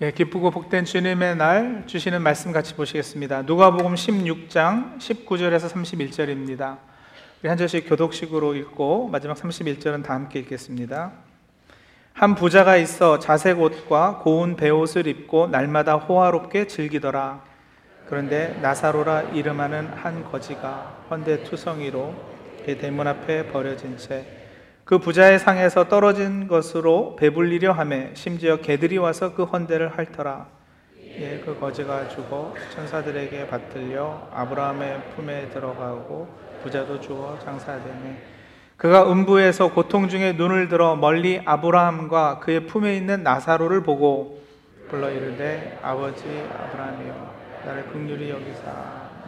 예, 기쁘고 복된 주님의 날 주시는 말씀 같이 보시겠습니다. 누가복음 16장 19절에서 31절입니다. 우리 한 절씩 교독식으로 읽고 마지막 31절은 다 함께 읽겠습니다. 한 부자가 있어 자색 옷과 고운 베옷을 입고 날마다 호화롭게 즐기더라. 그런데 나사로라 이름하는 한 거지가 헌데 투성이로 그 대문 앞에 버려진 채 그 부자의 상에서 떨어진 것으로 배불리려 하매 심지어 개들이 와서 그 헌대를 핥더라. 예, 그 거지가 죽어 천사들에게 받들려 아브라함의 품에 들어가고 부자도 죽어 장사되네. 그가 음부에서 고통 중에 눈을 들어 멀리 아브라함과 그의 품에 있는 나사로를 보고 불러 이르되 아버지 아브라함이여 나를 극률히 여기사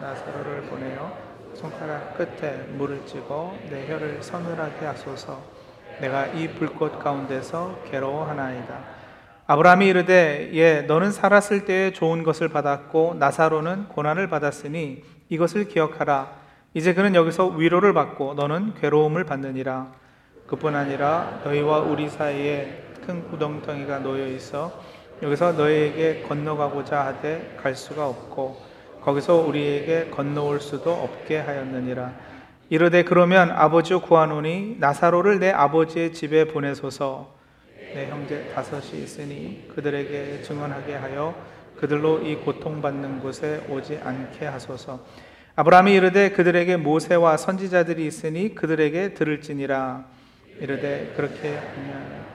나사로를 보내어 손가락 끝에 물을 찍어 내 혀를 서늘하게 하소서. 내가 이 불꽃 가운데서 괴로워하나이다. 아브라함이 이르되 예 너는 살았을 때에 좋은 것을 받았고 나사로는 고난을 받았으니 이것을 기억하라. 이제 그는 여기서 위로를 받고 너는 괴로움을 받느니라. 그뿐 아니라 너희와 우리 사이에 큰 구덩텅이가 놓여 있어 여기서 너희에게 건너가고자 하되 갈 수가 없고 거기서 우리에게 건너올 수도 없게 하였느니라. 이르되 그러면 아버지 구하노니 나사로를 내 아버지의 집에 보내소서 내 형제 다섯이 있으니 그들에게 증언하게 하여 그들로 이 고통받는 곳에 오지 않게 하소서. 아브라함이 이르되 그들에게 모세와 선지자들이 있으니 그들에게 들을지니라. 이르되 그렇게 하면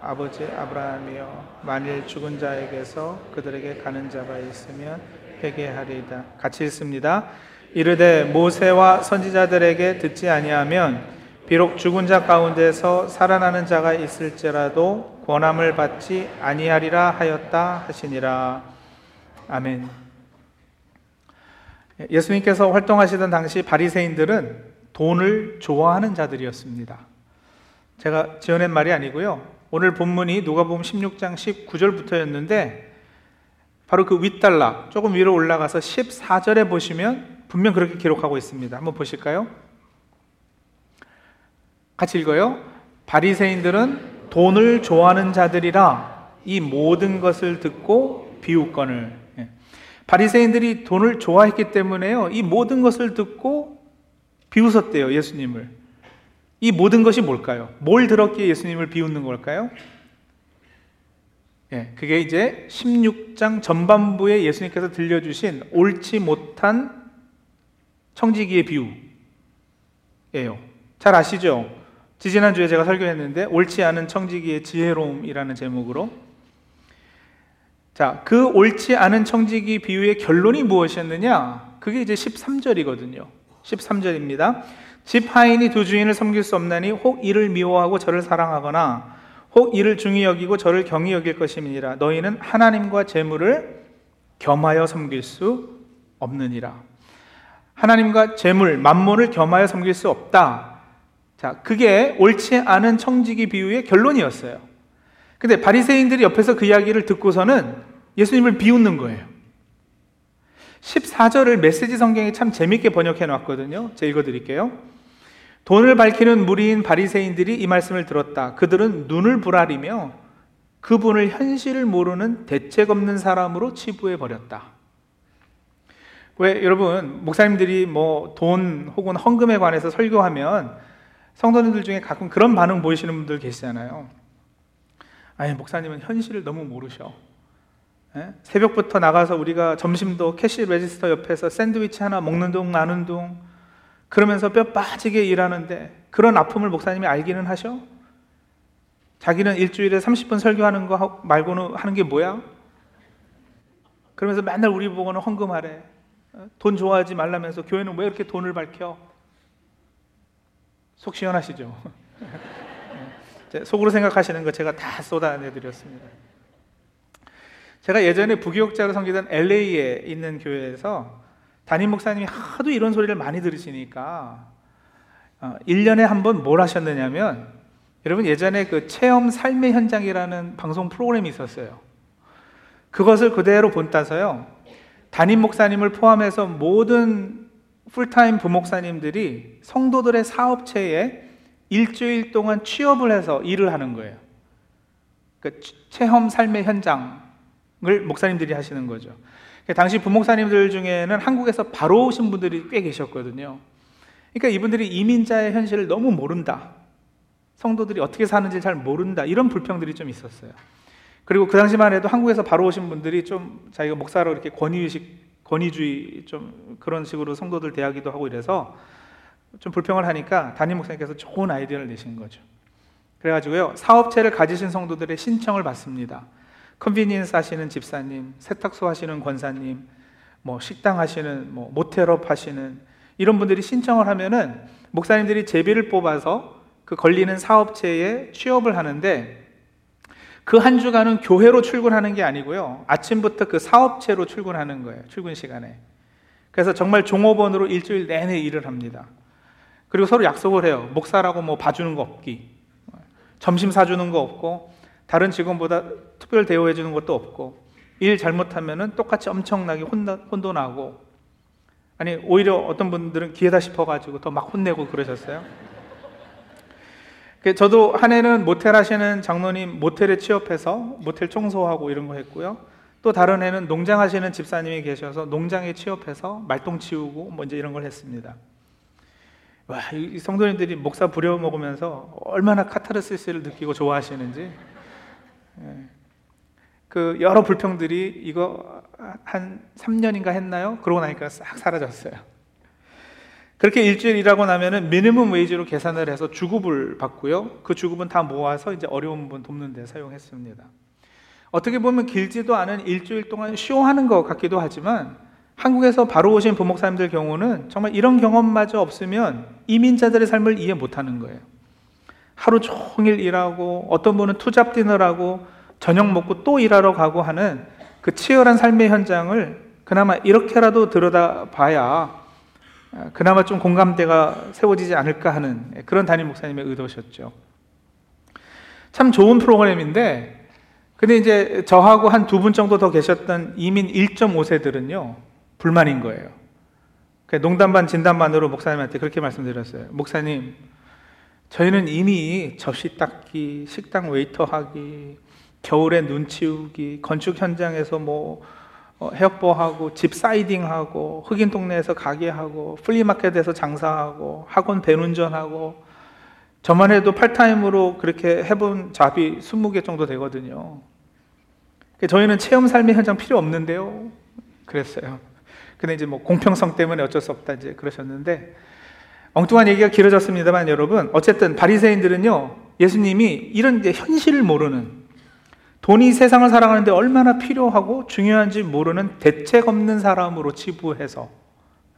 아버지 아브라함이여 만일 죽은 자에게서 그들에게 가는 자가 있으면 회개하리이다. 같이 읽습니다. 이르되 모세와 선지자들에게 듣지 아니하면 비록 죽은 자 가운데서 살아나는 자가 있을지라도 권함을 받지 아니하리라 하였다 하시니라. 아멘. 예수님께서 활동하시던 당시 바리새인들은 돈을 좋아하는 자들이었습니다. 제가 지어낸 말이 아니고요. 오늘 본문이 누가복음 16장 19절부터였는데 바로 그 윗단락 조금 위로 올라가서 14절에 보시면 분명 그렇게 기록하고 있습니다. 한번 보실까요? 같이 읽어요. 바리새인들은 돈을 좋아하는 자들이라 이 모든 것을 듣고 비웃건을 예. 바리새인들이 돈을 좋아했기 때문에요. 이 모든 것을 듣고 비웃었대요, 예수님을. 이 모든 것이 뭘까요? 뭘 들었기에 예수님을 비웃는 걸까요? 예, 그게 이제 16장 전반부에 예수님께서 들려주신 옳지 못한 청지기의 비유예요. 잘 아시죠? 지지난주에 제가 설교했는데 옳지 않은 청지기의 지혜로움이라는 제목으로 자, 그 옳지 않은 청지기 비유의 결론이 무엇이었느냐? 그게 이제 13절이거든요. 13절입니다. 집 하인이 두 주인을 섬길 수 없나니 혹 이를 미워하고 저를 사랑하거나 혹 이를 중히 여기고 저를 경히 여길 것임이니라. 너희는 하나님과 재물을 겸하여 섬길 수 없느니라. 하나님과 재물, 만몬을 겸하여 섬길 수 없다. 자, 그게 옳지 않은 청지기 비유의 결론이었어요. 근데 바리새인들이 옆에서 그 이야기를 듣고서는 예수님을 비웃는 거예요. 14절을 메시지 성경에 참 재밌게 번역해 놨거든요. 제가 읽어 드릴게요 돈을 밝히는 무리인 바리새인들이 이 말씀을 들었다. 그들은 눈을 부라리며 그분을 현실을 모르는 대책 없는 사람으로 치부해 버렸다. 왜 여러분 목사님들이 뭐 돈 혹은 헌금에 관해서 설교하면 성도님들 중에 가끔 그런 반응 보이시는 분들 계시잖아요. 아니 목사님은 현실을 너무 모르셔. 에? 새벽부터 나가서 우리가 점심도 cash register 옆에서 샌드위치 하나 먹는 둥 마는 둥 그러면서 뼈 빠지게 일하는데 그런 아픔을 목사님이 알기는 하셔? 자기는 일주일에 30분 설교하는 거 말고는 하는 게 뭐야? 그러면서 맨날 우리 보고는 헌금하래. 돈 좋아하지 말라면서 교회는 왜 이렇게 돈을 밝혀? 속 시원하시죠? 속으로 생각하시는 거 제가 다 쏟아내드렸습니다. 제가 예전에 부교육자로 섬기던 LA에 있는 교회에서 담임 목사님이 하도 이런 소리를 많이 들으시니까 1년에 어, 한번 뭘 하셨느냐면 여러분 예전에 그 체험 삶의 현장이라는 방송 프로그램이 있었어요. 그것을 그대로 본따서요. 담임 목사님을 포함해서 모든 풀타임 부목사님들이 성도들의 사업체에 일주일 동안 취업을 해서 일을 하는 거예요. 그 체험 삶의 현장 목사님들이 하시는 거죠. 당시 부목사님들 중에는 한국에서 바로 오신 분들이 꽤 계셨거든요. 그러니까 이분들이 이민자의 현실을 너무 모른다. 성도들이 어떻게 사는지 잘 모른다. 이런 불평들이 좀 있었어요. 그리고 그 당시만 해도 한국에서 바로 오신 분들이 좀 자기가 목사로 이렇게 권위의식, 권위주의 좀 그런 식으로 성도들 대하기도 하고 이래서 좀 불평을 하니까 담임 목사님께서 좋은 아이디어를 내신 거죠. 그래가지고요, 사업체를 가지신 성도들의 신청을 받습니다. convenience 하시는 집사님, 세탁소 하시는 권사님, 뭐 식당 하시는, 뭐 모텔업 하시는 이런 분들이 신청을 하면은 목사님들이 제비를 뽑아서 그 걸리는 사업체에 취업을 하는데 그 한 주간은 교회로 출근하는 게 아니고요. 아침부터 그 사업체로 출근하는 거예요. 출근 시간에. 그래서 정말 종업원으로 일주일 내내 일을 합니다. 그리고 서로 약속을 해요. 목사라고 뭐 봐주는 거 없기. 점심 사주는 거 없고, 다른 직원보다 특별 대우해 주는 것도 없고, 일 잘못하면은 똑같이 엄청나게 혼도 나고, 아니, 오히려 어떤 분들은 기회다 싶어가지고 더 막 혼내고 그러셨어요. 그 저도 한 해는 모텔 하시는 장로님 모텔에 취업해서 모텔 청소하고 이런 거 했고요. 또 다른 해는 농장 하시는 집사님이 계셔서 농장에 취업해서 말똥 치우고 뭐 이제 이런 걸 했습니다. 와, 이 성도님들이 목사 부려 먹으면서 얼마나 카타르시스를 느끼고 좋아하시는지. 예. 그 여러 불평들이 이거 한 3년인가 했나요? 그러고 나니까 싹 사라졌어요. 그렇게 일주일 일하고 나면은 미니멈 웨이지로 계산을 해서 주급을 받고요. 그 주급은 다 모아서 이제 어려운 분 돕는 데 사용했습니다. 어떻게 보면 길지도 않은 일주일 동안 쇼하는 것 같기도 하지만 한국에서 바로 오신 부목사님들 경우는 정말 이런 경험마저 없으면 이민자들의 삶을 이해 못하는 거예요. 하루 종일 일하고 어떤 분은 투잡 디너라고 저녁 먹고 또 일하러 가고 하는 그 치열한 삶의 현장을 그나마 이렇게라도 들여다 봐야 그나마 좀 공감대가 세워지지 않을까 하는 그런 담임 목사님의 의도셨죠. 참 좋은 프로그램인데, 근데 이제 저하고 한 두 분 정도 더 계셨던 이민 1.5세들은요, 불만인 거예요. 농담 반 진담 반으로 목사님한테 그렇게 말씀드렸어요. 목사님, 저희는 이미 접시 닦기, 식당 웨이터 하기, 겨울에 눈 치우기, 건축 현장에서 뭐 어, 헤어보하고 집 siding하고 흑인 동네에서 가게하고 flea market에서 장사하고 학원 van 운전하고 저만 해도 part-time으로 그렇게 해본 job이 20개 정도 되거든요. 저희는 체험 삶의 현장 필요 없는데요. 그랬어요. 근데 이제 뭐 공평성 때문에 어쩔 수 없다 이제 그러셨는데 엉뚱한 얘기가 길어졌습니다만 여러분 어쨌든 바리새인들은요 예수님이 이런 이제 현실을 모르는 돈이 세상을 살아가는데 얼마나 필요하고 중요한지 모르는 대책 없는 사람으로 치부해서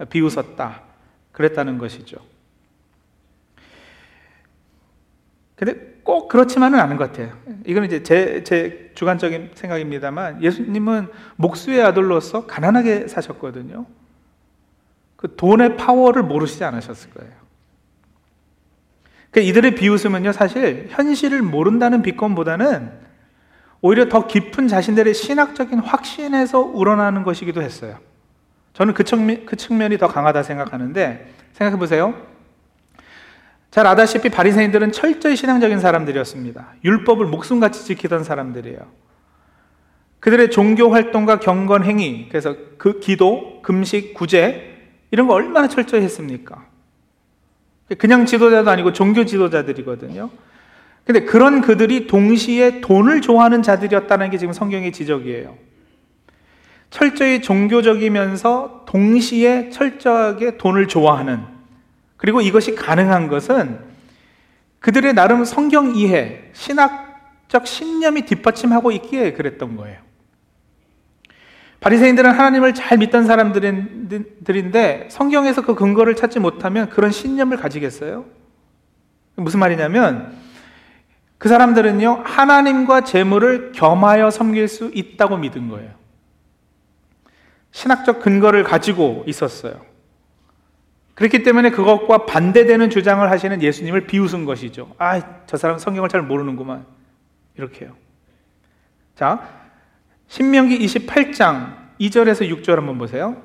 비웃었다 그랬다는 것이죠. 근데 꼭 그렇지만은 않은 것 같아요. 이건 이제 제, 제 주관적인 생각입니다만 예수님은 목수의 아들로서 가난하게 사셨거든요. 그 돈의 파워를 모르시지 않으셨을 거예요. 그 이들의 비웃음은요, 사실 현실을 모른다는 비건보다는 오히려 더 깊은 자신들의 신학적인 확신에서 우러나는 것이기도 했어요. 저는 그 측면, 그 측면이 더 강하다 생각하는데, 생각해 보세요. 잘 아다시피 바리새인들은 철저히 신앙적인 사람들이었습니다. 율법을 목숨같이 지키던 사람들이에요. 그들의 종교 활동과 경건 행위, 그래서 그 기도, 금식, 구제 이런 거 얼마나 철저히 했습니까? 그냥 지도자도 아니고 종교 지도자들이거든요. 근데 그런 그들이 동시에 돈을 좋아하는 자들이었다는 게 지금 성경의 지적이에요. 철저히 종교적이면서 동시에 철저하게 돈을 좋아하는 그리고 이것이 가능한 것은 그들의 나름 성경 이해, 신학적 신념이 뒷받침하고 있기에 그랬던 거예요. 바리새인들은 하나님을 잘 믿던 사람들인데 성경에서 그 근거를 찾지 못하면 그런 신념을 가지겠어요? 무슨 말이냐면 그 사람들은요 하나님과 재물을 겸하여 섬길 수 있다고 믿은 거예요. 신학적 근거를 가지고 있었어요. 그렇기 때문에 그것과 반대되는 주장을 하시는 예수님을 비웃은 것이죠. 아, 저 사람 성경을 잘 모르는구만. 이렇게요. 자, 신명기 28장 2절에서 6절 한번 보세요.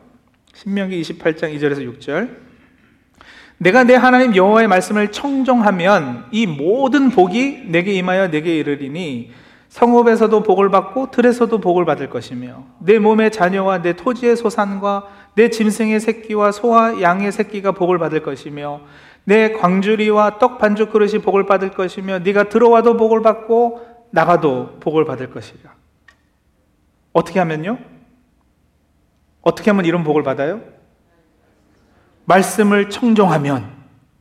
신명기 28장 2절에서 6절. 내가 내 하나님 여호와의 말씀을 청종하면 이 모든 복이 내게 임하여 내게 이르리니 성읍에서도 복을 받고 들에서도 복을 받을 것이며 내 몸의 자녀와 내 토지의 소산과 내 짐승의 새끼와 소와 양의 새끼가 복을 받을 것이며 내 광주리와 떡 반죽 그릇이 복을 받을 것이며 네가 들어와도 복을 받고 나가도 복을 받을 것이라. 어떻게 하면요? 어떻게 하면 이런 복을 받아요? 말씀을 청종하면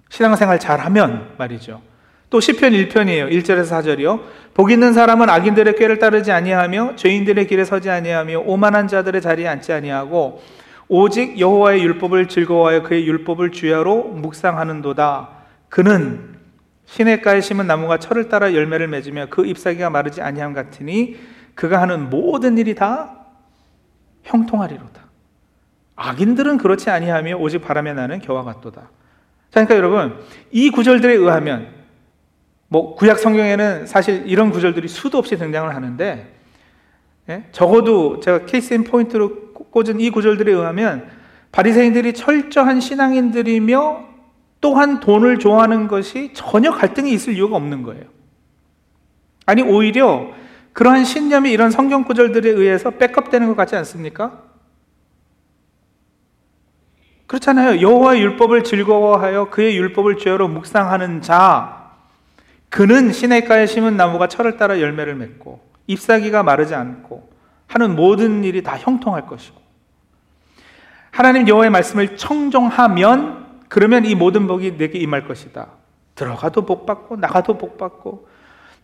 신앙생활 잘하면 말이죠. 또 시편 1편이에요. 1절에서 4절이요. 복 있는 사람은 악인들의 꾀를 따르지 아니하며 죄인들의 길에 서지 아니하며 오만한 자들의 자리에 앉지 아니하고 오직 여호와의 율법을 즐거워하여 그의 율법을 주야로 묵상하는도다. 그는 시냇가에 심은 나무가 철을 따라 열매를 맺으며 그 잎사귀가 마르지 아니함 같으니 그가 하는 모든 일이 다 형통하리로다. 악인들은 그렇지 아니하며 오직 바람에 나는 겨와 같도다. 자, 그러니까 여러분 이 구절들에 의하면 뭐 구약 성경에는 사실 이런 구절들이 수도 없이 등장을 하는데 예? 적어도 제가 케이스 인 포인트로 꽂은 이 구절들에 의하면 바리새인들이 철저한 신앙인들이며 또한 돈을 좋아하는 것이 전혀 갈등이 있을 이유가 없는 거예요. 아니 오히려 그러한 신념이 이런 성경 구절들에 의해서 백업되는 것 같지 않습니까? 그렇잖아요. 여호와의 율법을 즐거워하여 그의 율법을 죄로 묵상하는 자 그는 시냇가에 심은 나무가 철을 따라 열매를 맺고 잎사귀가 마르지 않고 하는 모든 일이 다 형통할 것이고 하나님 여호와의 말씀을 청종하면 그러면 이 모든 복이 내게 임할 것이다. 들어가도 복 받고 나가도 복 받고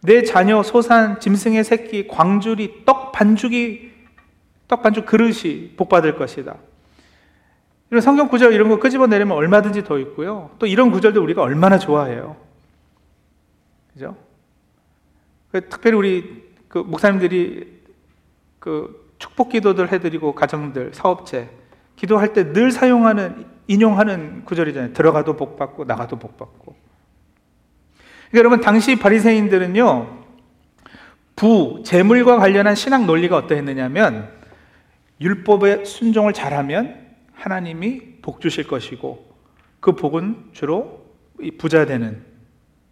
내 자녀 소산 짐승의 새끼 광줄이 떡 반죽이 떡 반죽 그릇이 복 받을 것이다. 이런 성경 구절 이런 거 끄집어 내리면 얼마든지 더 있고요. 또 이런 구절도 우리가 얼마나 좋아해요. 그죠? 그 특별히 우리 그 목사님들이 그 축복 기도들 해드리고 가정들, 사업체 기도할 때 늘 사용하는 인용하는 구절이잖아요. 들어가도 복 받고 나가도 복 받고. 그러니까 여러분 당시 바리새인들은요 부 재물과 관련한 신앙 논리가 어떠했느냐면 율법에 순종을 잘하면 하나님이 복 주실 것이고 그 복은 주로 부자 되는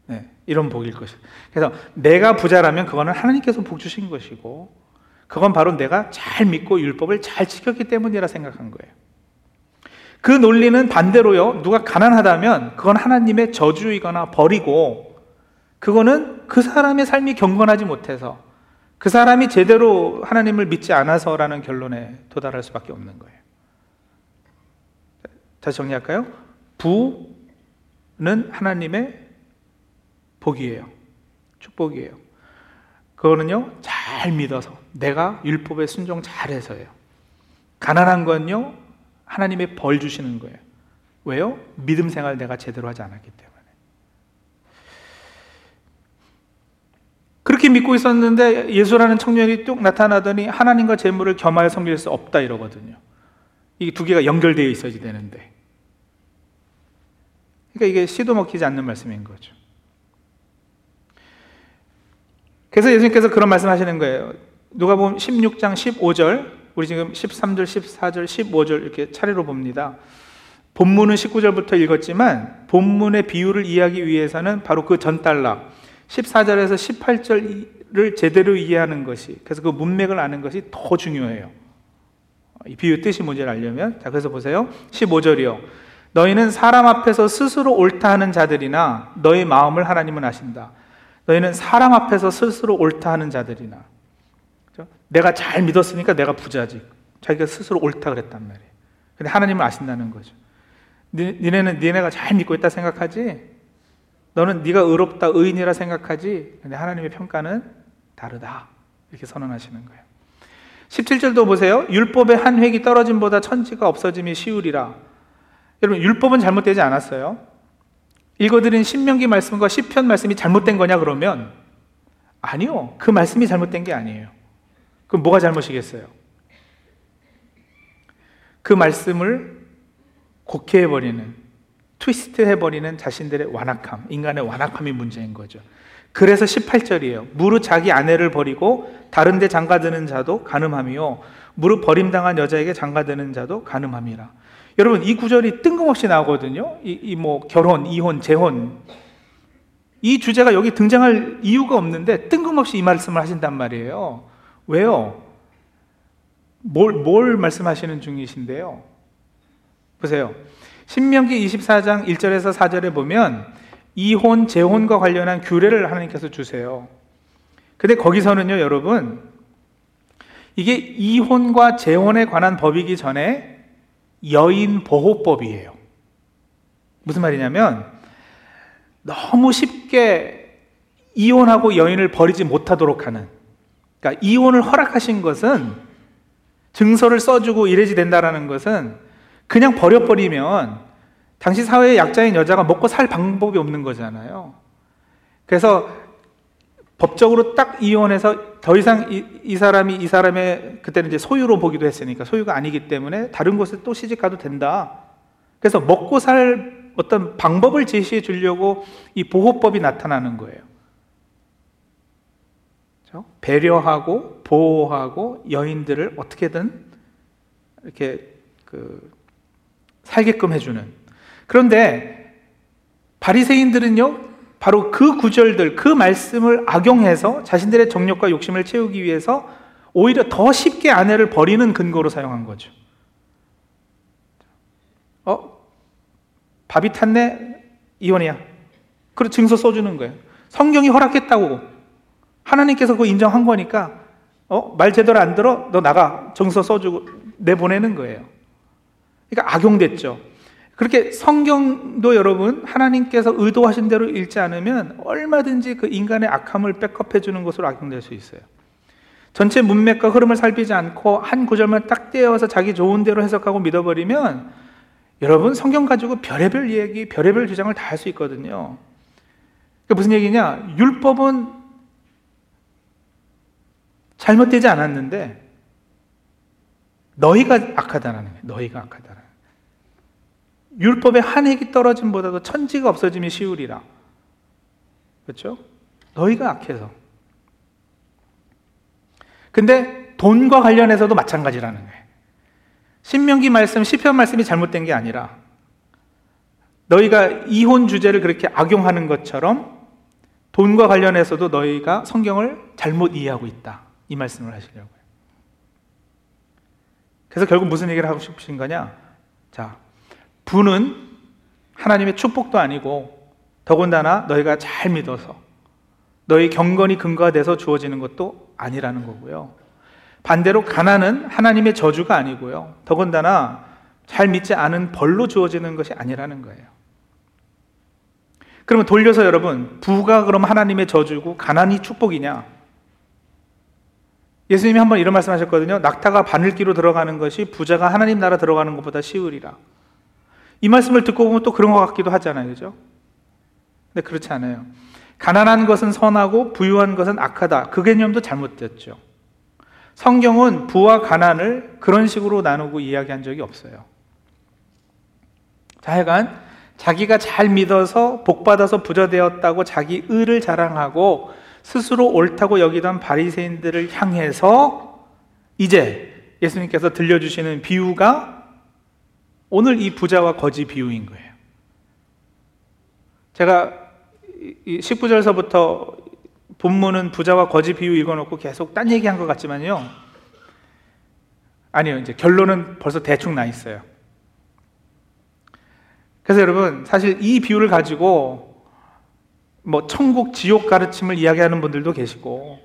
네, 이런 복일 것이다. 그래서 내가 부자라면 그거는 하나님께서 복 주신 것이고 그건 바로 내가 잘 믿고 율법을 잘 지켰기 때문이라 생각한 거예요. 그 논리는 반대로요. 누가 가난하다면 그건 하나님의 저주이거나 버리고 그거는 그 사람의 삶이 경건하지 못해서 그 사람이 제대로 하나님을 믿지 않아서라는 결론에 도달할 수밖에 없는 거예요. 다시 정리할까요? 부는 하나님의 복이에요. 축복이에요. 그거는요, 잘 믿어서, 내가 율법에 순종 잘해서예요. 가난한 건요, 하나님의 벌 주시는 거예요. 왜요? 믿음 생활 내가 제대로 하지 않았기 때문에. 그렇게 믿고 있었는데 예수라는 청년이 뚝 나타나더니 하나님과 재물을 겸하여 섬길 수 없다 이러거든요. 이 두 개가 연결되어 있어야 되는데. 그러니까 이게 시도 먹히지 않는 말씀인 거죠. 그래서 예수님께서 그런 말씀 하시는 거예요. 누가 보면 16장 15절, 우리 지금 13절, 14절, 15절 이렇게 차례로 봅니다. 본문은 19절부터 읽었지만 본문의 비유를 이해하기 위해서는 바로 그 전달락 14절에서 18절을 제대로 이해하는 것이 그래서 그 문맥을 아는 것이 더 중요해요. 이 비유 뜻이 뭔지를 알려면 자 그래서 보세요. 15절이요. 너희는 사람 앞에서 스스로 옳다 하는 자들이나 너희 마음을 하나님은 아신다. 너희는 사람 앞에서 스스로 옳다 하는 자들이나? 내가 잘 믿었으니까 내가 부자지. 자기가 스스로 옳다 그랬단 말이에요. 근데 하나님을 아신다는 거죠. 니네는 니네가 잘 믿고 있다 생각하지? 너는 네가 의롭다 의인이라 생각하지? 근데 하나님의 평가는 다르다. 이렇게 선언하시는 거예요. 17절도 보세요. 율법의 한 획이 떨어짐 보다 천지가 없어짐이 쉬우리라. 여러분 율법은 잘못되지 않았어요. 읽어드린 신명기 말씀과 시편 말씀이 잘못된 거냐 그러면 아니요. 그 말씀이 잘못된 게 아니에요. 그럼 뭐가 잘못이겠어요? 그 말씀을 곡해해버리는, 트위스트 해버리는 자신들의 완악함, 인간의 완악함이 문제인 거죠. 그래서 18절이에요. 무릇 자기 아내를 버리고 다른 데 장가드는 자도 가늠함이요. 무릇 버림당한 여자에게 장가드는 자도 가늠함이라. 여러분 이 구절이 뜬금없이 나오거든요. 이 뭐 결혼, 이혼, 재혼 이 주제가 여기 등장할 이유가 없는데 뜬금없이 이 말씀을 하신단 말이에요. 왜요? 뭘, 뭘 말씀하시는 중이신데요? 보세요. 신명기 24장 1절에서 4절에 보면 이혼, 재혼과 관련한 규례를 하나님께서 주세요. 근데 거기서는요, 여러분, 이게 이혼과 재혼에 관한 법이기 전에 여인 보호법이에요. 무슨 말이냐면 너무 쉽게 이혼하고 여인을 버리지 못하도록 하는 그러니까 이혼을 허락하신 것은 증서를 써주고 이래지 된다라는 것은 그냥 버려버리면 당시 사회의 약자인 여자가 먹고 살 방법이 없는 거잖아요. 그래서 법적으로 딱 이혼해서 더 이상 이, 이, 사람이 이 사람의 그때는 이제 소유로 보기도 했으니까 소유가 아니기 때문에 다른 곳에 또 시집 가도 된다. 그래서 먹고 살 어떤 방법을 제시해 주려고 이 보호법이 나타나는 거예요. 그렇죠? 배려하고 보호하고 여인들을 어떻게든 이렇게 그 살게끔 해주는. 그런데 바리새인들은요 바로 그 구절들, 그 말씀을 악용해서 자신들의 정욕과 욕심을 채우기 위해서 오히려 더 쉽게 아내를 버리는 근거로 사용한 거죠. 어? 밥이 탔네? 이혼이야. 그리고 증서 써주는 거예요. 성경이 허락했다고. 하나님께서 그거 인정한 거니까, 어? 말 제대로 안 들어? 너 나가. 증서 써주고 내보내는 거예요. 그러니까 악용됐죠. 그렇게 성경도 여러분 하나님께서 의도하신 대로 읽지 않으면 얼마든지 그 인간의 악함을 백업해 주는 것으로 악용될 수 있어요. 전체 문맥과 흐름을 살피지 않고 한 구절만 딱 떼어서 자기 좋은 대로 해석하고 믿어버리면 여러분 성경 가지고 별의별 얘기, 별의별 주장을 다 할 수 있거든요. 그러니까 무슨 얘기냐? 율법은 잘못되지 않았는데 너희가 악하다는 거예요. 너희가 악하다는. 율법의 한 획이 떨어짐보다도 천지가 없어짐이 쉬우리라. 그렇죠? 너희가 악해서. 근데 돈과 관련해서도 마찬가지라는 거예요. 신명기 말씀, 시편 말씀이 잘못된 게 아니라 너희가 이혼 주제를 그렇게 악용하는 것처럼 돈과 관련해서도 너희가 성경을 잘못 이해하고 있다. 이 말씀을 하시려고요. 그래서 결국 무슨 얘기를 하고 싶으신 거냐? 자, 부는 하나님의 축복도 아니고 더군다나 너희가 잘 믿어서 너희 경건이 근거가 돼서 주어지는 것도 아니라는 거고요. 반대로 가난은 하나님의 저주가 아니고요. 더군다나 잘 믿지 않은 벌로 주어지는 것이 아니라는 거예요. 그러면 돌려서 여러분, 부가 그럼 하나님의 저주고 가난이 축복이냐? 예수님이 한번 이런 말씀 하셨거든요. 낙타가 바늘기로 들어가는 것이 부자가 하나님 나라 들어가는 것보다 쉬우리라. 이 말씀을 듣고 보면 또 그런 것 같기도 하잖아요. 그죠? 근데 그렇지 않아요. 가난한 것은 선하고 부유한 것은 악하다. 그 개념도 잘못됐죠. 성경은 부와 가난을 그런 식으로 나누고 이야기한 적이 없어요. 자, 하여간 자기가 잘 믿어서 복받아서 부자 되었다고 자기 의를 자랑하고 스스로 옳다고 여기던 바리새인들을 향해서 이제 예수님께서 들려주시는 비유가 오늘 이 부자와 거지 비유인 거예요. 제가 19절서부터 본문은 부자와 거지 비유 읽어놓고 계속 딴 얘기한 것 같지만요. 아니요, 이제 결론은 벌써 대충 나 있어요. 그래서 여러분, 사실 이 비유를 가지고 뭐 천국, 지옥 가르침을 이야기하는 분들도 계시고,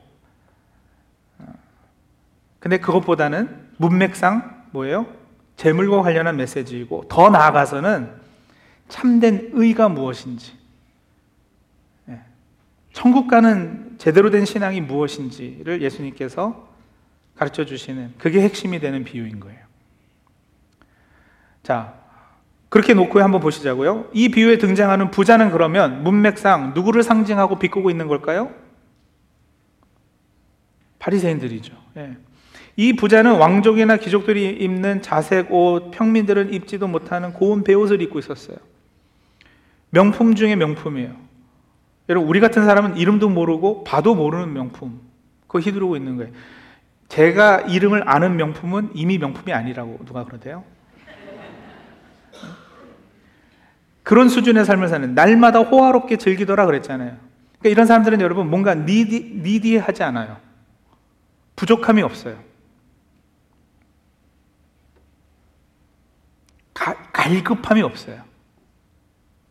근데 그것보다는 문맥상 뭐예요? 재물과 관련한 메시지이고 더 나아가서는 참된 의가 무엇인지 예. 천국 가는 제대로 된 신앙이 무엇인지를 예수님께서 가르쳐 주시는 그게 핵심이 되는 비유인 거예요. 자, 그렇게 놓고 한번 보시자고요. 이 비유에 등장하는 부자는 그러면 문맥상 누구를 상징하고 비꼬고 있는 걸까요? 바리새인들이죠. 예. 이 부자는 왕족이나 귀족들이 입는 자색 옷, 평민들은 입지도 못하는 고운 베옷을 입고 있었어요. 명품 중에 명품이에요. 여러분, 우리 같은 사람은 이름도 모르고 봐도 모르는 명품. 그거 휘두르고 있는 거예요. 제가 이름을 아는 명품은 이미 명품이 아니라고 누가 그러대요? 그런 수준의 삶을 사는 날마다 호화롭게 즐기더라 그랬잖아요. 그러니까 이런 사람들은 여러분 뭔가 니디, 니디하지 않아요. 부족함이 없어요. 가, 갈급함이 없어요.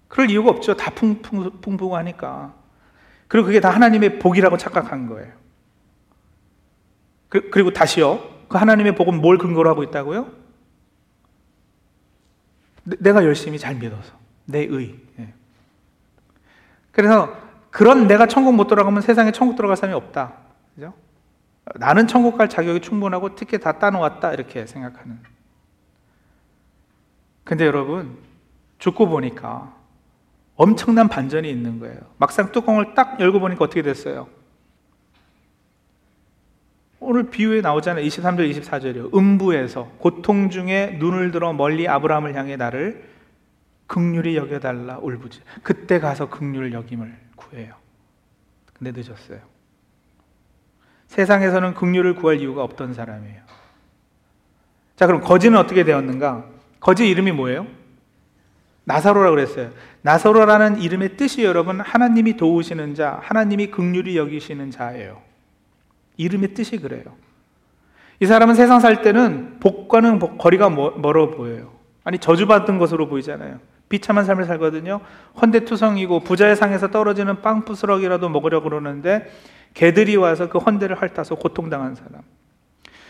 그럴 이유가 없죠. 다 풍풍, 풍부하니까. 그리고 그게 다 하나님의 복이라고 착각한 거예요. 그, 그리고 다시요. 그 하나님의 복은 뭘 근거로 하고 있다고요? 내 가 열심히 잘 믿어서. 내 의. 예. 그래서 그런 내가 천국 못 들어가면 세상에 천국 들어갈 사람이 없다. 그죠? 나는 천국 갈 자격이 충분하고 티켓 다 따놓았다. 이렇게 생각하는. 근데 여러분, 죽고 보니까 엄청난 반전이 있는 거예요. 막상 뚜껑을 딱 열고 보니까 어떻게 됐어요? 오늘 비유에 나오잖아요. 23절, 24절이요. 음부에서 고통 중에 눈을 들어 멀리 아브라함을 향해 나를 극률이 여겨달라 울부지. 그때 가서 극률 여김을 구해요. 근데 늦었어요. 세상에서는 극률을 구할 이유가 없던 사람이에요. 자, 그럼 거지는 어떻게 되었는가? 거지 이름이 뭐예요? 나사로라 그랬어요. 나사로라는 이름의 뜻이 여러분 하나님이 도우시는 자, 하나님이 극률이 여기시는 자예요. 이름의 뜻이 그래요. 이 사람은 세상 살 때는 복과는 거리가 멀어 보여요. 아니 저주받은 것으로 보이잖아요. 비참한 삶을 살거든요. 헌대투성이고 부자의 상에서 떨어지는 빵 부스러기라도 먹으려 그러는데 개들이 와서 그 헌대를 핥아서 고통당한 사람.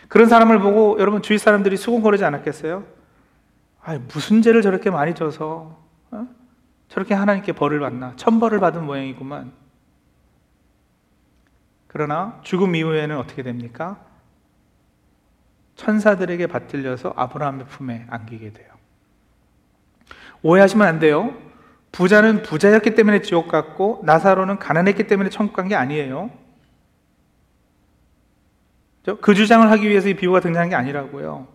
그런 사람을 보고 여러분 주위 사람들이 수군거리지 않았겠어요? 아, 무슨 죄를 저렇게 많이 져서 어? 저렇게 하나님께 벌을 받나? 천벌을 받은 모양이구만. 그러나 죽음 이후에는 어떻게 됩니까? 천사들에게 받들려서 아브라함의 품에 안기게 돼요. 오해하시면 안 돼요. 부자는 부자였기 때문에 지옥 갔고 나사로는 가난했기 때문에 천국 간 게 아니에요. 그 주장을 하기 위해서 이 비유가 등장한 게 아니라고요.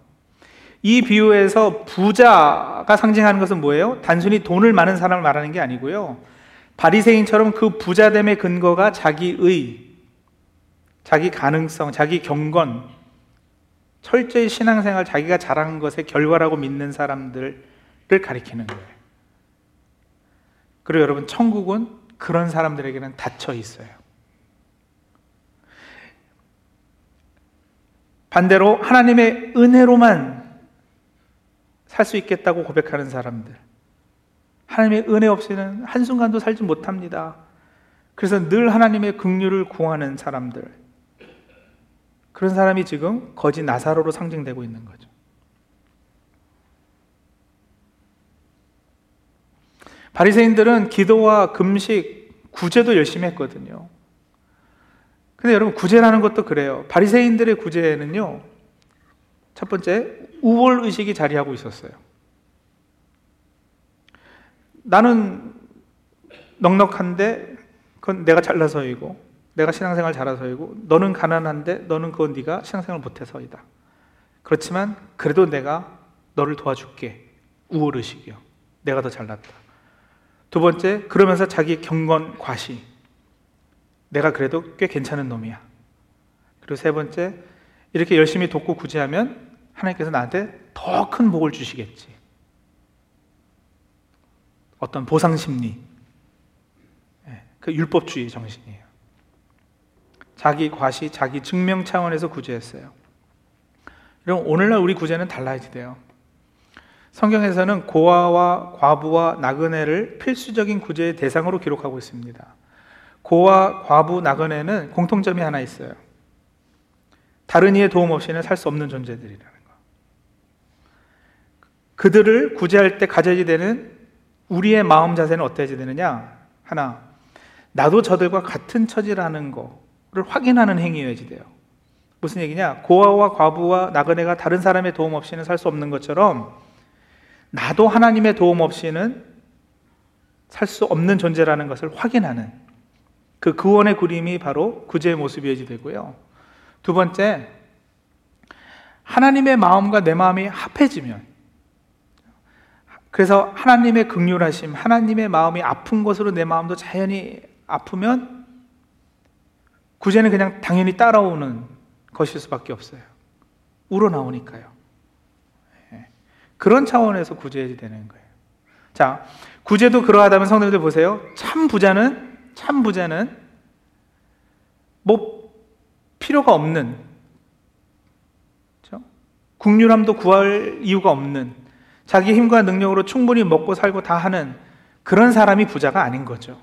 이 비유에서 부자가 상징하는 것은 뭐예요? 단순히 돈을 많은 사람을 말하는 게 아니고요. 바리새인처럼 그 부자됨의 근거가 자기의, 자기 가능성, 자기 경건, 철저히 신앙생활 자기가 잘한 것의 결과라고 믿는 사람들을 가리키는 거예요. 그리고 여러분 천국은 그런 사람들에게는 닫혀 있어요. 반대로 하나님의 은혜로만 살 수 있겠다고 고백하는 사람들. 하나님의 은혜 없이는 한순간도 살지 못합니다. 그래서 늘 하나님의 긍휼을 구하는 사람들. 그런 사람이 지금 거짓 나사로로 상징되고 있는 거죠. 바리새인들은 기도와 금식, 구제도 열심히 했거든요. 근데 여러분 구제라는 것도 그래요. 바리새인들의 구제는요. 첫 번째 우월 의식이 자리하고 있었어요. 나는 넉넉한데 그건 내가 잘나서이고 내가 신앙생활 잘해서이고 너는 가난한데 너는 그건 네가 신앙생활 못해서이다. 그렇지만 그래도 내가 너를 도와줄게. 우월 의식이요. 내가 더 잘났다. 두 번째 그러면서 자기 경건 과시. 내가 그래도 꽤 괜찮은 놈이야. 그리고 세 번째 이렇게 열심히 돕고 구제하면 하나님께서 나한테 더 큰 복을 주시겠지. 어떤 보상 심리. 예, 그 율법주의 정신이에요. 자기 과시, 자기 증명 차원에서 구제했어요. 여러분, 오늘날 우리 구제는 달라야지 돼요. 성경에서는 고아와 과부와 나그네를 필수적인 구제의 대상으로 기록하고 있습니다. 고아, 과부, 나그네는 공통점이 하나 있어요. 다른 이의 도움 없이는 살 수 없는 존재들이라. 그들을 구제할 때 가져야 되는 우리의 마음 자세는 어때야 되느냐? 하나, 나도 저들과 같은 처지라는 거를 확인하는 행위여야지 돼요. 무슨 얘기냐? 고아와 과부와 나그네가 다른 사람의 도움 없이는 살 수 없는 것처럼 나도 하나님의 도움 없이는 살 수 없는 존재라는 것을 확인하는 그 구원의 그림이 바로 구제의 모습이어야 되고요. 두 번째, 하나님의 마음과 내 마음이 합해지면 그래서 하나님의 극률하심, 하나님의 마음이 아픈 것으로 내 마음도 자연히 아프면 구제는 그냥 당연히 따라오는 것일 수밖에 없어요. 우러나오니까요. 예. 그런 차원에서 구제해야 되는 거예요. 자, 구제도 그러하다면 성도님들 보세요. 참 부자는 참 부자는 뭐 필요가 없는 그렇죠? 국률함도 구할 이유가 없는 자기 힘과 능력으로 충분히 먹고 살고 다 하는 그런 사람이 부자가 아닌 거죠.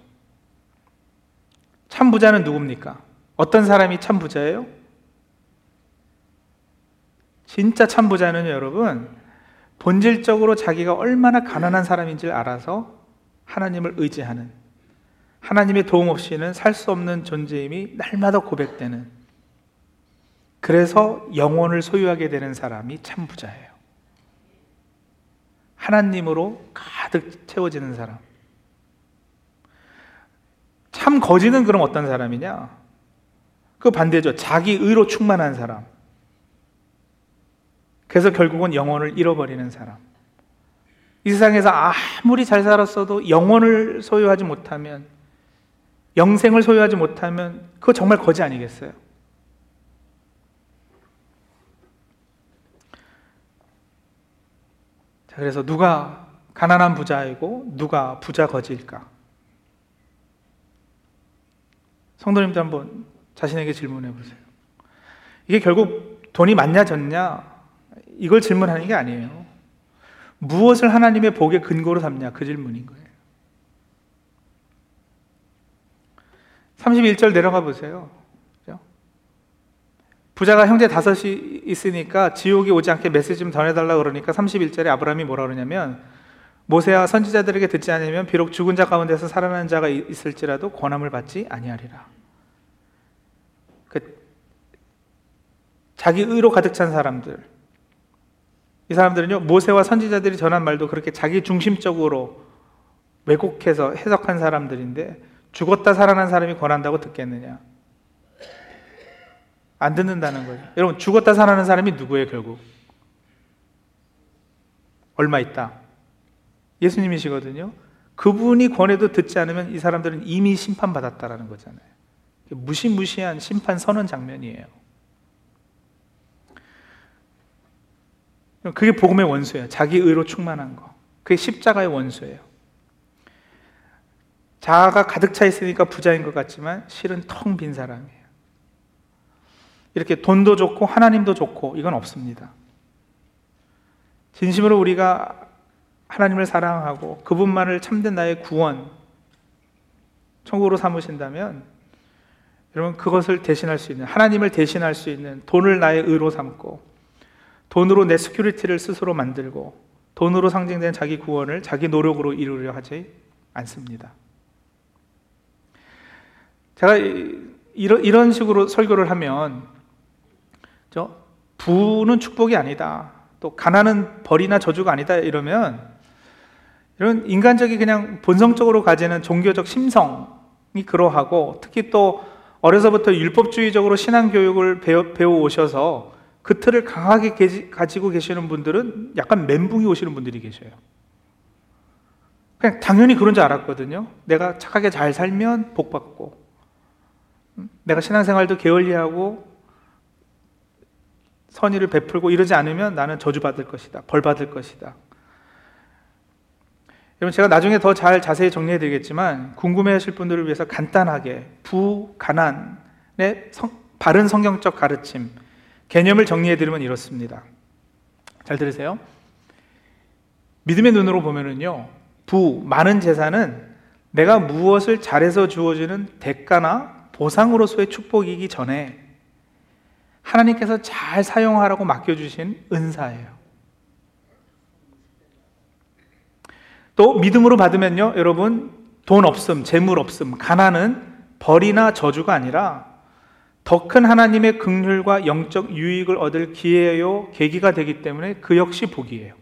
참 부자는 누굽니까? 어떤 사람이 참 부자예요? 진짜 참 부자는 여러분 본질적으로 자기가 얼마나 가난한 사람인지 알아서 하나님을 의지하는 하나님의 도움 없이는 살 수 없는 존재임이 날마다 고백되는 그래서 영혼을 소유하게 되는 사람이 참 부자예요. 하나님으로 가득 채워지는 사람. 참 거지는 그럼 어떤 사람이냐? 그 반대죠. 자기 의로 충만한 사람. 그래서 결국은 영혼을 잃어버리는 사람. 이 세상에서 아무리 잘 살았어도 영혼을 소유하지 못하면, 영생을 소유하지 못하면, 그거 정말 거지 아니겠어요? 자, 그래서 누가 가난한 부자이고, 누가 부자 거지일까? 성도님도 한번 자신에게 질문해 보세요. 이게 결국 돈이 많냐 적냐 이걸 질문하는 게 아니에요. 무엇을 하나님의 복의 근거로 삼냐 그 질문인 거예요. 31절 내려가 보세요. 부자가 형제 다섯이 있으니까 지옥이 오지 않게 메시지 좀 전해달라 그러니까 31절에 아브라함이 뭐라 그러냐면 모세와 선지자들에게 듣지 않으면 비록 죽은 자 가운데서 살아난 자가 있을지라도 권함을 받지 아니하리라. 그 자기 의로 가득 찬 사람들, 이 사람들은요, 모세와 선지자들이 전한 말도 그렇게 자기 중심적으로 왜곡해서 해석한 사람들인데 죽었다 살아난 사람이 권한다고 듣겠느냐? 안 듣는다는 거예요. 여러분, 죽었다 살아난 사람이 누구예요, 결국? 얼마 있다. 예수님이시거든요. 그분이 권해도 듣지 않으면 이 사람들은 이미 심판받았다라는 거잖아요. 무시무시한 심판 선언 장면이에요. 그게 복음의 원수예요. 자기 의로 충만한 거. 그게 십자가의 원수예요. 자아가 가득 차 있으니까 부자인 것 같지만 실은 텅 빈 사람이에요. 이렇게 돈도 좋고 하나님도 좋고 이건 없습니다. 진심으로 우리가 하나님을 사랑하고 그분만을 참된 나의 구원, 천국으로 삼으신다면 여러분 그것을 대신할 수 있는 하나님을 대신할 수 있는 돈을 나의 의로 삼고 돈으로 내 security를 스스로 만들고 돈으로 상징된 자기 구원을 자기 노력으로 이루려 하지 않습니다. 제가 이런, 식으로 설교를 하면 저 부는 축복이 아니다. 또 가난은 벌이나 저주가 아니다 이러면 이런 인간적이 그냥 본성적으로 가지는 종교적 심성이 그러하고 특히 또 어려서부터 율법주의적으로 신앙 교육을 배워, 배워 오셔서 그 틀을 강하게 가지고 계시는 분들은 약간 멘붕이 오시는 분들이 계셔요. 그냥 당연히 그런 줄 알았거든요. 내가 착하게 잘 살면 복 받고, 음, 내가 신앙생활도 게을리하고 선의를 베풀고 이러지 않으면 나는 저주받을 것이다. 벌 받을 것이다. 여러분 제가 나중에 더 잘 자세히 정리해 드리겠지만 궁금해 하실 분들을 위해서 간단하게 부 가난의 성, 바른 성경적 가르침 개념을 정리해 드리면 이렇습니다. 잘 들으세요. 믿음의 눈으로 보면은요, 부, 많은 재산은 내가 무엇을 잘해서 주어지는 대가나 보상으로서의 축복이기 전에 하나님께서 잘 사용하라고 맡겨주신 은사예요. 또 믿음으로 받으면요, 여러분, 돈 없음, 재물 없음, 가난은 벌이나 저주가 아니라 더 큰 하나님의 긍휼과 영적 유익을 얻을 기회요 계기가 되기 때문에 그 역시 복이에요.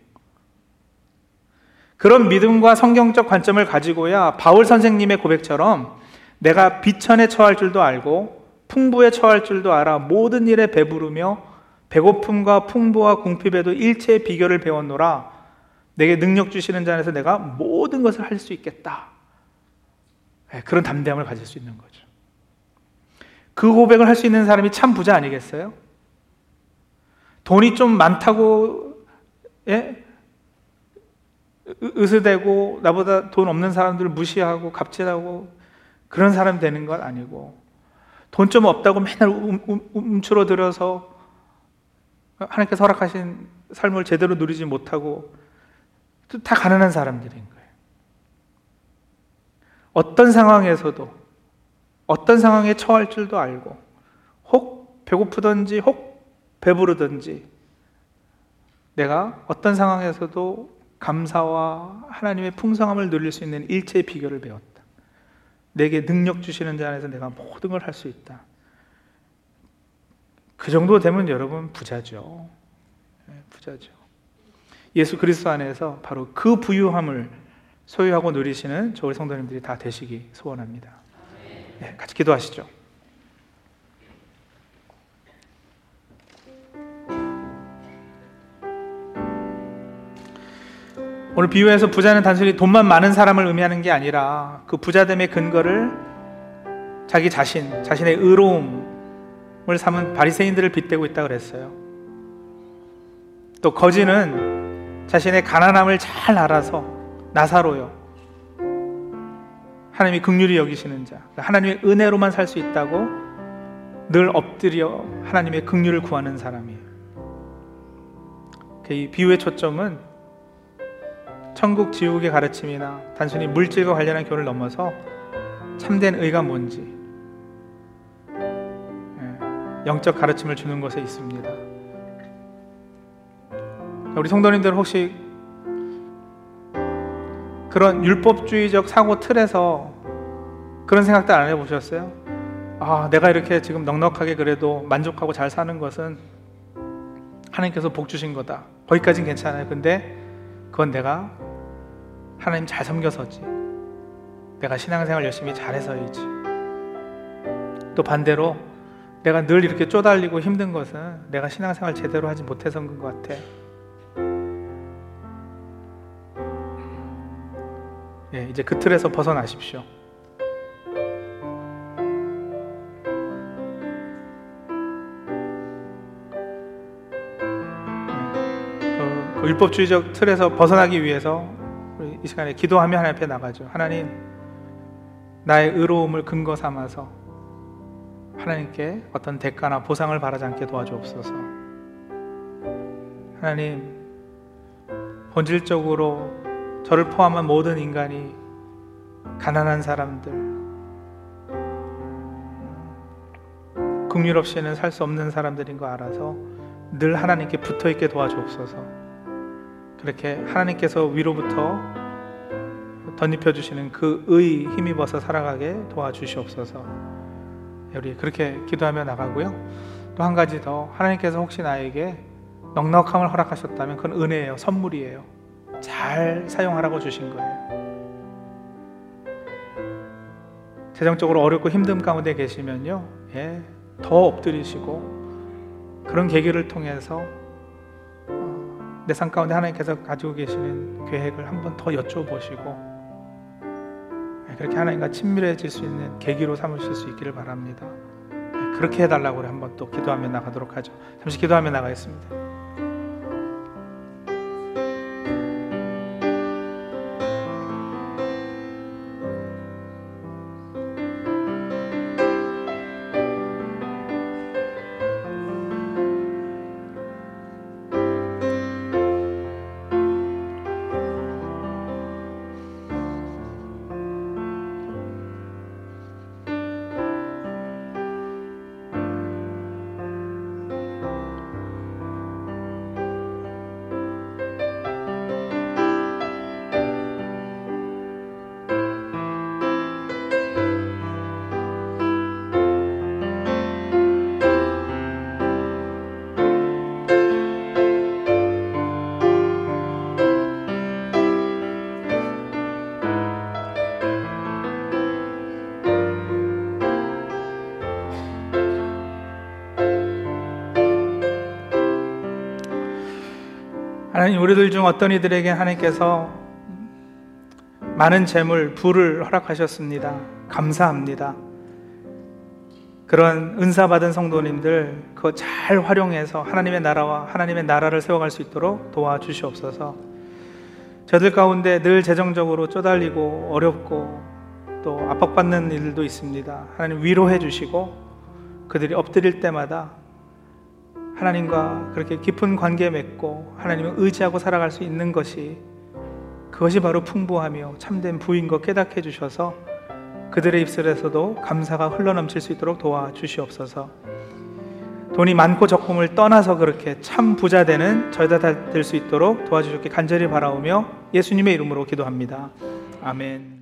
그런 믿음과 성경적 관점을 가지고야 바울 선생님의 고백처럼 내가 비천에 처할 줄도 알고 풍부에 처할 줄도 알아 모든 일에 배부르며 배고픔과 풍부와 궁핍에도 일체의 비결을 배웠노라 내게 능력 주시는 자 안에서 내가 모든 것을 할 수 있겠다. 네, 그런 담대함을 가질 수 있는 거죠. 그 고백을 할 수 있는 사람이 참 부자 아니겠어요? 돈이 좀 많다고, 예? 으스대고 나보다 돈 없는 사람들을 무시하고 갑질하고 그런 사람 되는 건 아니고 돈 좀 없다고 맨날 움, 움, 움츠러들어서 하나님께서 허락하신 삶을 제대로 누리지 못하고 다 가난한 사람들인 거예요. 어떤 상황에서도 어떤 상황에 처할 줄도 알고 혹 배고프든지 혹 배부르든지 내가 어떤 상황에서도 감사와 하나님의 풍성함을 누릴 수 있는 일체의 비결을 배웠다. 내게 능력 주시는 자 안에서 내가 모든 걸 할 수 있다. 그 정도 되면 여러분 부자죠. 네, 부자죠. 예수 그리스도 안에서 바로 그 부유함을 소유하고 누리시는 저희 성도님들이 다 되시기 소원합니다. 네, 같이 기도하시죠. 오늘 비유에서 부자는 단순히 돈만 많은 사람을 의미하는 게 아니라 그 부자됨의 근거를 자기 자신, 자신의 의로움을 삼은 바리새인들을 빗대고 있다 그랬어요. 또 거지는 자신의 가난함을 잘 알아서 나사로요. 하나님이 극률이 여기시는 자, 하나님의 은혜로만 살 수 있다고 늘 엎드려 하나님의 극률을 구하는 사람이에요. 그이 비유의 초점은 천국 지옥의 가르침이나 단순히 물질과 관련한 교를 넘어서 참된 의가 뭔지 예, 영적 가르침을 주는 것에 있습니다. 우리 성도님들 혹시 그런 율법주의적 사고 틀에서 그런 생각도 안 해보셨어요? 아, 내가 이렇게 지금 넉넉하게 그래도 만족하고 잘 사는 것은 하나님께서 복 주신 거다. 거기까지는 괜찮아요. 근데 그건 내가 하나님 잘 섬겨서지. 내가 신앙생활 열심히 잘해서이지. 또 반대로 내가 늘 이렇게 쪼달리고 힘든 것은 내가 신앙생활 제대로 하지 못해서인 것 같아. 예, 이제 그 틀에서 벗어나십시오. 예, 그, 그 율법주의적 틀에서 벗어나기 위해서 이 시간에 기도하며 하나님 앞에 나가죠. 하나님, 나의 의로움을 근거 삼아서 하나님께 어떤 대가나 보상을 바라지 않게 도와주옵소서. 하나님, 본질적으로 저를 포함한 모든 인간이 가난한 사람들, 긍휼 없이는 살 수 없는 사람들인 거 알아서 늘 하나님께 붙어 있게 도와주옵소서. 그렇게 하나님께서 위로부터 덧입혀 주시는 그의 힘입어서 살아가게 도와주시옵소서. 우리 그렇게 기도하며 나가고요. 또 한 가지 더 하나님께서 혹시 나에게 넉넉함을 허락하셨다면 그건 은혜예요. 선물이에요. 잘 사용하라고 주신 거예요. 재정적으로 어렵고 힘든 가운데 계시면요. 예, 더 엎드리시고 그런 계기를 통해서 어, 내삶 가운데 하나님께서 가지고 계시는 계획을 한번 더 여쭤보시고 그렇게 하나님과 친밀해질 수 있는 계기로 삼으실 수 있기를 바랍니다. 네, 그렇게 해달라고 한번 또 기도하며 나가도록 하죠. 잠시 기도하며 나가겠습니다. 하나님 우리들 중 어떤 이들에게 하나님께서 많은 재물, 부를 허락하셨습니다. 감사합니다. 그런 은사 받은 성도님들 그거 잘 활용해서 하나님의 나라와 하나님의 나라를 세워갈 수 있도록 도와주시옵소서. 저들 가운데 늘 재정적으로 쪼달리고 어렵고 또 압박받는 일도 있습니다. 하나님 위로해 주시고 그들이 엎드릴 때마다 하나님과 그렇게 깊은 관계 맺고 하나님을 의지하고 살아갈 수 있는 것이 그것이 바로 풍부하며 참된 부인 것 깨닫게 해주셔서 그들의 입술에서도 감사가 흘러넘칠 수 있도록 도와주시옵소서. 돈이 많고 적금을 떠나서 그렇게 참 부자 되는 저희가 될수 있도록 도와주셨기 간절히 바라오며 예수님의 이름으로 기도합니다. 아멘.